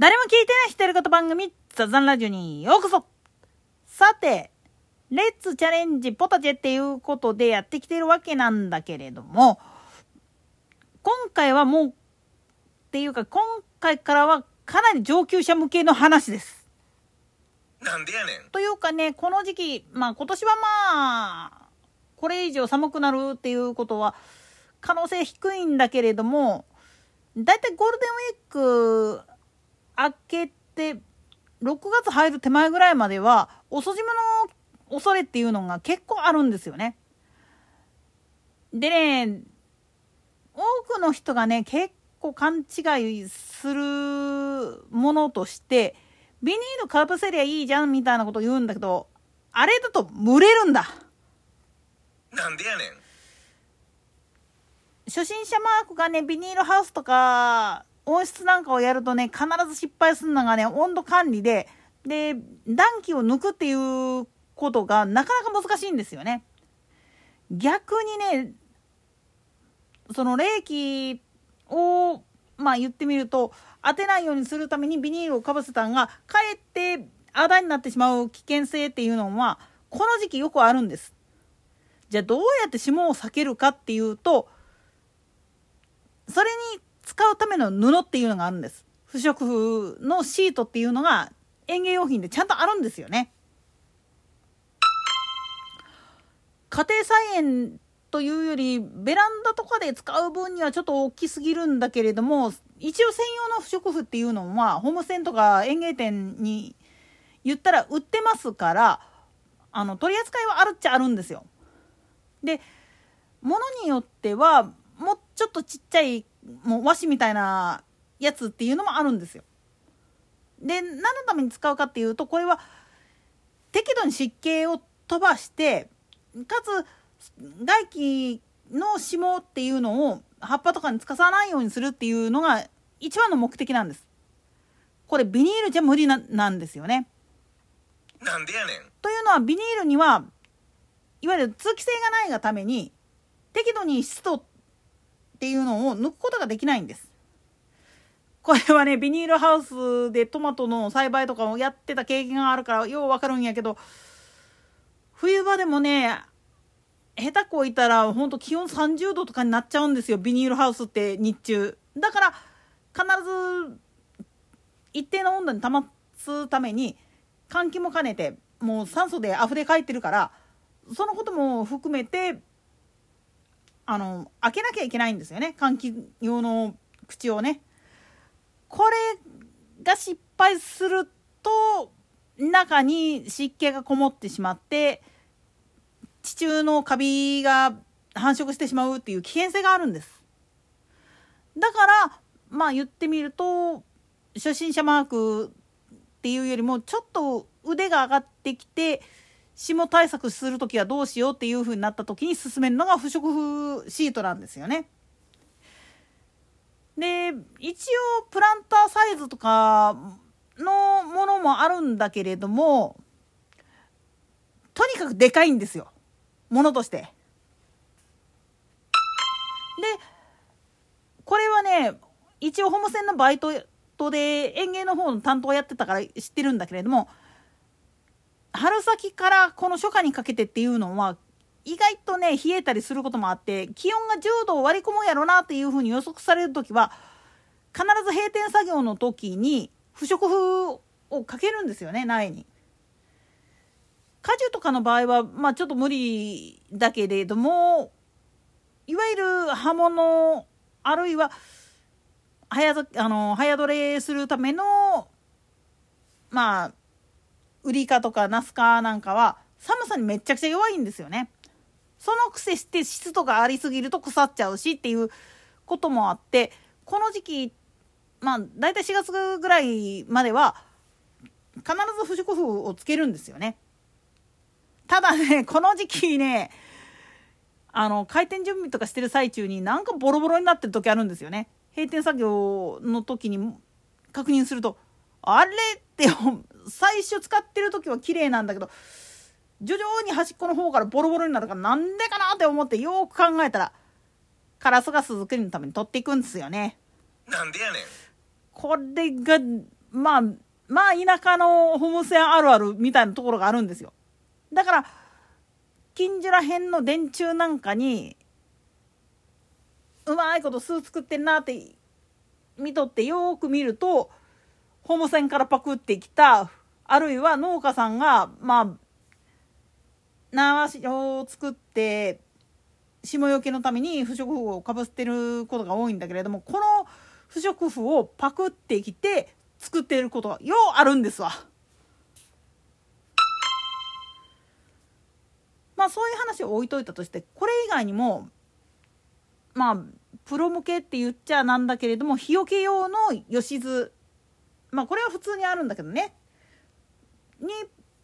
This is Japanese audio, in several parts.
誰も聞いてない人いること番組、ザザンラジオにようこそさて、レッツチャレンジポタジェっていうことでやってきてるわけなんだけれども、今回はもう、っていうか今回からはかなり上級者向けの話です。なんでやねん。というかね、この時期、まあ今年はまあ、これ以上寒くなるっていうことは可能性低いんだけれども、だいたいゴールデンウィーク明けて6月入る手前ぐらいまでは遅霜の恐れっていうのが結構あるんですよね。でね多くの人がね結構勘違いするものとしてビニールかぶせりゃいいじゃんみたいなこと言うんだけどあれだと蒸れるんだ。なんでやねん。初心者マークがねビニールハウスとか温室なんかをやるとね、必ず失敗するのがね、温度管理で、で、暖気を抜くっていうことがなかなか難しいんですよね。逆にね、その冷気を、まあ言ってみると、当てないようにするためにビニールをかぶせたんが、かえってあだになってしまう危険性っていうのは、この時期よくあるんです。じゃあどうやって霜を避けるかっていうと、それに使うための布っていうのがあるんです。不織布のシートっていうのが園芸用品でちゃんとあるんですよね。家庭菜園というよりベランダとかで使う分にはちょっと大きすぎるんだけれども一応専用の不織布っていうのはホームセンとか園芸店に言ったら売ってますからあの取り扱いはあるっちゃあるんですよ。で物によってはもうちょっとちっちゃいもう和紙みたいなやつっていうのもあるんですよ。で何のために使うかっていうとこれは適度に湿気を飛ばしてかつ外気の霜っていうのを葉っぱとかにつかさないようにするっていうのが一番の目的なんです。これビニールじゃ無理ななんですよね。なんでやねん。というのはビニールにはいわゆる通気性がないがために適度に湿度っていうのを抜くことができないんです。これはね、ビニールハウスでトマトの栽培とかをやってた経験があるからようわかるんやけど、冬場でもね、下手く置いたらほんと気温30度とかになっちゃうんですよ、ビニールハウスって日中。だから必ず一定の温度に保つために換気も兼ねてもう酸素で溢れ返ってるからそのことも含めてあの開けなきゃいけないんですよね換気用の口をね。これが失敗すると中に湿気がこもってしまって地中のカビが繁殖してしまうっていう危険性があるんです。だからまあ言ってみると初心者マークっていうよりもちょっと腕が上がってきて霜対策する時はどうしようっていう風になった時に進めるのが不織布シートなんですよね。で一応プランターサイズとかのものもあるんだけれどもとにかくでかいんですよものとして。でこれはね一応ホームセンのバイトで園芸の方の担当やってたから知ってるんだけれども春先からこの初夏にかけてっていうのは意外とね冷えたりすることもあって気温が10度を割り込むやろなっていうふうに予測される時は必ず閉店作業の時に不織布をかけるんですよね苗に。果樹とかの場合はまあちょっと無理だけれどもいわゆる葉物あるいは早あの早取れするためのまあウリ科とかナス科なんかは寒さにめちゃくちゃ弱いんですよね。そのくせして湿度がありすぎると腐っちゃうしっていうこともあってこの時期まあ大体4月ぐらいまでは必ず不織布をつけるんですよね。ただねこの時期ねあの開店準備とかしてる最中になんかボロボロになってる時あるんですよね。閉店作業の時に確認するとあれって最初使ってる時は綺麗なんだけど徐々に端っこの方からボロボロになるからなんでかなって思ってよく考えたらカラスガス作りのために取っていくんですよね。なんでやねん。これがまあまあ田舎のホームセンあるあるみたいなところがあるんですよだから近所ら辺の電柱なんかにうまいこと巣作ってんなって見とってよく見るとホームセンからパクってきたあるいは農家さんがまあ縄を作って霜よけのために不織布をかぶってることが多いんだけれどもこの不織布をパクってきて作っていることがようあるんですわ。まあそういう話を置いといたとしてこれ以外にもまあプロ向けって言っちゃなんだけれども日よけ用の吉図まあこれは普通にあるんだけどねに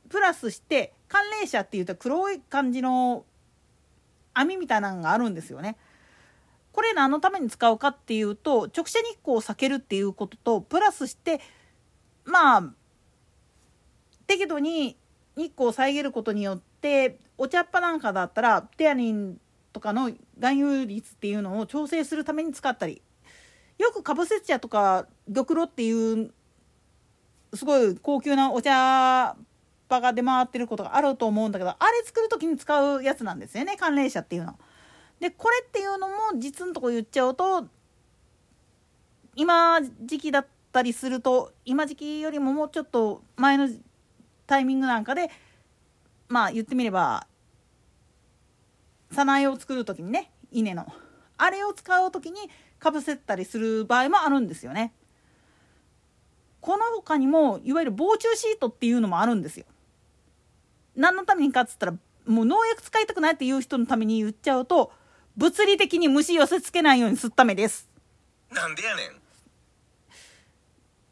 プラスして寒冷車っていうと黒い感じの網みたいなのがあるんですよね。これ何のために使うかっていうと直射日光を避けるっていうこととプラスしてまあ適度に日光を遮ることによってお茶っ葉なんかだったらテアニンとかの含有率っていうのを調整するために使ったりよくかぶせ茶とか玉露っていうすごい高級なお茶葉が出回ってることがあると思うんだけどあれ作る時に使うやつなんですよね寒冷車っていうの。でこれっていうのも実のとこ言っちゃうと今時期だったりすると今時期よりももうちょっと前のタイミングなんかでまあ言ってみれば早苗を作る時にね稲のあれを使う時にかぶせたりする場合もあるんですよね。この他にもいわゆる防虫シートっていうのもあるんですよ。何のためにかっつったらもう農薬使いたくないっていう人のために言っちゃうと物理的に虫寄せつけないようにするためです。なんでやねん。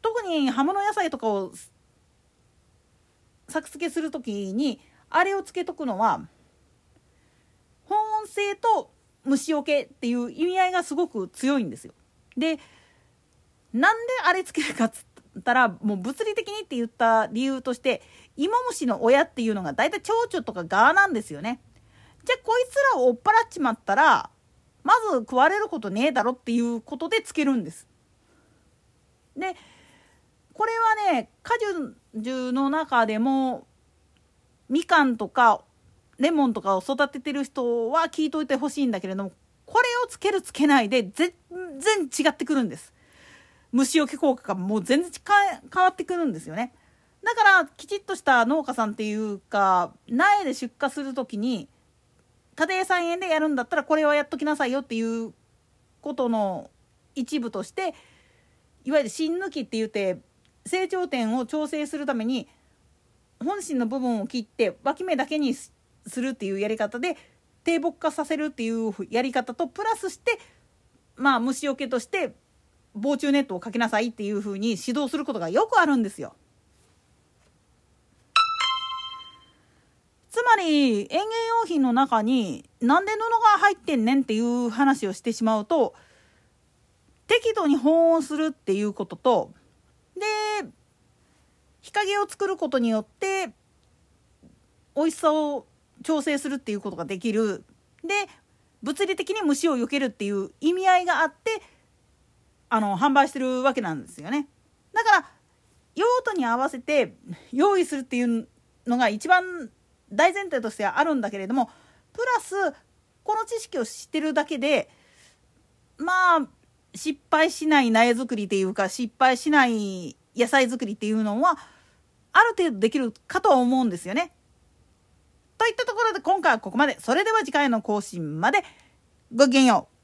特に葉物野菜とかを作付けする時にあれをつけとくのは保温性と虫除けっていう意味合いがすごく強いんですよ。でなんであれつけるかっつったらもう物理的にって言った理由として芋虫の親っていうのが大体蝶々とかガーなんですよね。じゃあこいつらを追っ払っちまったらまず食われることねえだろっていうことでつけるんです。でこれはね果樹の中でもみかんとかレモンとかを育ててる人は聞いといてほしいんだけれどもこれをつけるつけないで全然違ってくるんです。虫除け効果がもう全然変わってくるんですよね。だからきちっとした農家さんっていうか苗で出荷する時に家庭菜園でやるんだったらこれはやっときなさいよっていうことの一部としていわゆる芯抜きって言って成長点を調整するために本心の部分を切って脇芽だけにするっていうやり方で低木化させるっていうやり方とプラスしてまあ虫除けとして防虫ネットをかけなさいっていうふうに指導することがよくあるんですよ。つまり園芸用品の中になんで布が入ってんねんっていう話をしてしまうと適度に保温するっていうこととで日陰を作ることによって美味しさを調整するっていうことができるで物理的に虫を避けるっていう意味合いがあってあの販売してるわけなんですよね。だから用途に合わせて用意するっていうのが一番大前提としてはあるんだけれどもプラスこの知識を知ってるだけでまあ失敗しない苗作りっていうか失敗しない野菜作りっていうのはある程度できるかとは思うんですよね。といったところで今回はここまで。それでは次回の更新までごきげんよう。